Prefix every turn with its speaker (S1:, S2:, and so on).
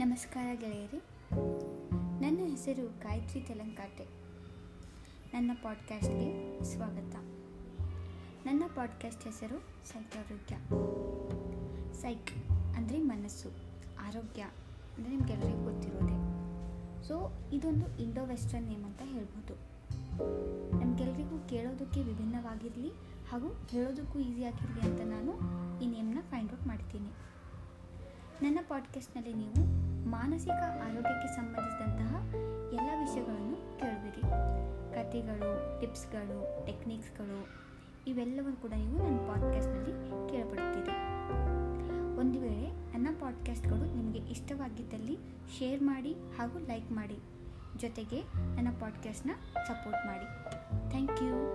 S1: ನಮಸ್ಕಾರ ಗೆಳೆಯರಿ. ನನ್ನ ಹೆಸರು ಗಾಯತ್ರಿ ತೆಲಂಕಾಟೆ ನನ್ನ ಪಾಡ್ಕಾಸ್ಟ್ಗೆ ಸ್ವಾಗತ. ನನ್ನ ಪಾಡ್ಕಾಸ್ಟ್ ಹೆಸರು ಸೈಕಾರೋಗ್ಯ ಸೈಕ್ ಅಂದರೆ ಮನಸ್ಸು, ಆರೋಗ್ಯ ಅಂದರೆ ನಿಮಗೆಲ್ಲರಿಗೂ ಗೊತ್ತಿರೋದೆ. ಸೊ ಇದೊಂದು ಇಂಡೋ ವೆಸ್ಟರ್ನ್ ನೇಮ್ ಅಂತ ಹೇಳ್ಬೋದು. ನಮಗೆಲ್ಲರಿಗೂ ಕೇಳೋದಕ್ಕೆ ವಿಭಿನ್ನವಾಗಿರಲಿ ಹಾಗೂ ಹೇಳೋದಕ್ಕೂ ಈಸಿಯಾಗಿರಲಿ ಅಂತ ನಾನು ಈ ನೇಮ್ನ ಫೈಂಡ್ ಔಟ್ ಮಾಡ್ತೀನಿ. ನನ್ನ ಪಾಡ್ಕಾಸ್ಟ್ನಲ್ಲಿ ನೀವು ಮಾನಸಿಕ ಆರೋಗ್ಯಕ್ಕೆ ಸಂಬಂಧಿಸಿದಂತಹ ಎಲ್ಲ ವಿಷಯಗಳನ್ನು ಕೇಳಿದಿರಿ ಕಥೆಗಳು, ಟಿಪ್ಸ್ಗಳು, ಟೆಕ್ನಿಕ್ಸ್ಗಳು ಇವೆಲ್ಲವನ್ನು ಕೂಡ ನೀವು ನನ್ನ ಪಾಡ್ಕಾಸ್ಟ್ನಲ್ಲಿ ಕೇಳಪಡುತ್ತೀರಿ ಒಂದು ವೇಳೆ ನನ್ನ ಪಾಡ್ಕಾಸ್ಟ್ಗಳು ನಿಮಗೆ ಇಷ್ಟವಾಗಿದ್ದಲ್ಲಿ ಶೇರ್ ಮಾಡಿ ಹಾಗೂ ಲೈಕ್ ಮಾಡಿ. ಜೊತೆಗೆ ನನ್ನ ಪಾಡ್ಕಾಸ್ಟ್ನ ಸಪೋರ್ಟ್ ಮಾಡಿ. Thank you.